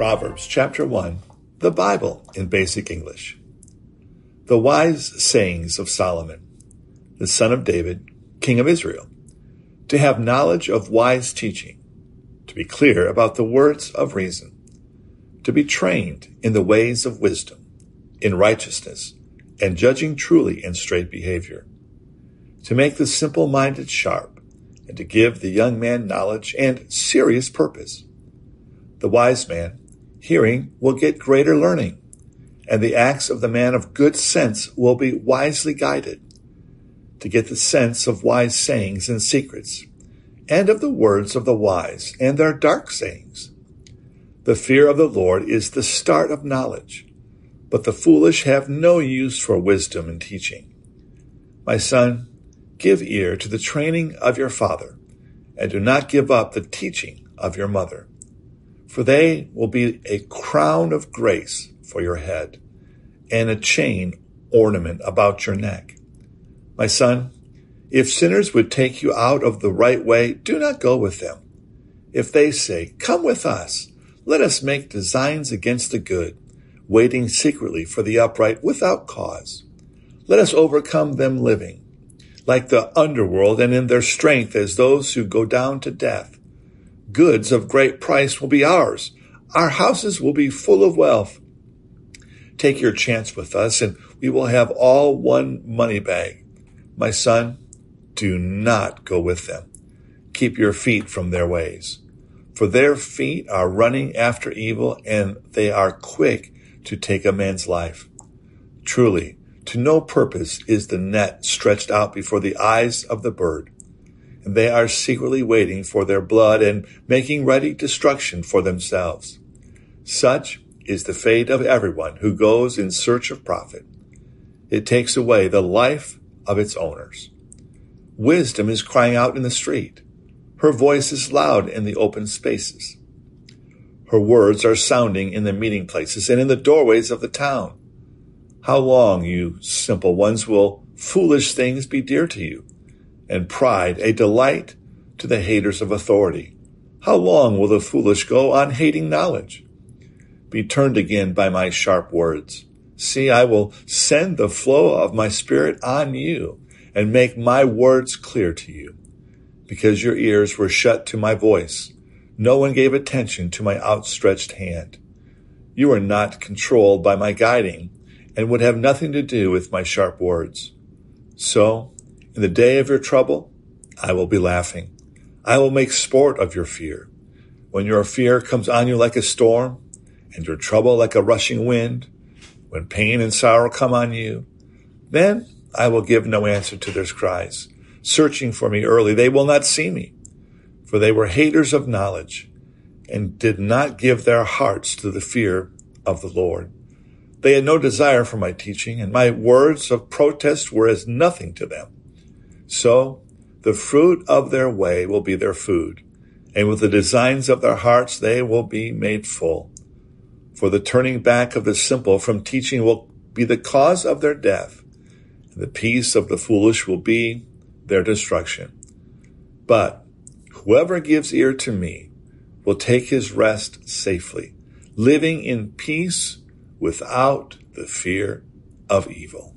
Proverbs chapter 1, the Bible in basic English. The wise sayings of Solomon, the son of David, king of Israel, to have knowledge of wise teaching, to be clear about the words of reason, to be trained in the ways of wisdom, in righteousness, and judging truly in straight behavior, to make the simple minded sharp, and to give the young man knowledge and serious purpose. The wise man hearing will get greater learning, and the acts of the man of good sense will be wisely guided to get the sense of wise sayings and secrets, and of the words of the wise and their dark sayings. The fear of the Lord is the start of knowledge, but the foolish have no use for wisdom and teaching. My son, give ear to the training of your father, and do not give up the teaching of your mother for they will be a crown of grace for your head and a chain ornament about your neck. My son, if sinners would take you out of the right way, do not go with them. If they say, Come with us, let us make designs against the good, waiting secretly for the upright without cause. Let us overcome them living, like the underworld and in their strength as those who go down to death goods of great price will be ours. Our houses will be full of wealth. Take your chance with us and we will have all one money bag. My son, do not go with them. Keep your feet from their ways. For their feet are running after evil and they are quick to take a man's life. Truly, to no purpose is the net stretched out before the eyes of the bird and they are secretly waiting for their blood and making ready destruction for themselves. Such is the fate of everyone who goes in search of profit. It takes away the life of its owners. Wisdom is crying out in the street. Her voice is loud in the open spaces. Her words are sounding in the meeting places and in the doorways of the town. How long, you simple ones, will foolish things be dear to you? And pride a delight to the haters of authority. How long will the foolish go on hating knowledge? Be turned again by my sharp words. See, I will send the flow of my spirit on you and make my words clear to you. Because your ears were shut to my voice, no one gave attention to my outstretched hand. You are not controlled by my guiding and would have nothing to do with my sharp words. So in the day of your trouble, I will be laughing. I will make sport of your fear. When your fear comes on you like a storm, and your trouble like a rushing wind, when pain and sorrow come on you, then I will give no answer to their cries. Searching for me early, they will not see me, for they were haters of knowledge, and did not give their hearts to the fear of the Lord. They had no desire for my teaching, and my words of protest were as nothing to them. So the fruit of their way will be their food, and with the designs of their hearts they will be made full. For the turning back of the simple from teaching will be the cause of their death, and the peace of the foolish will be their destruction. But whoever gives ear to me will take his rest safely, living in peace without the fear of evil.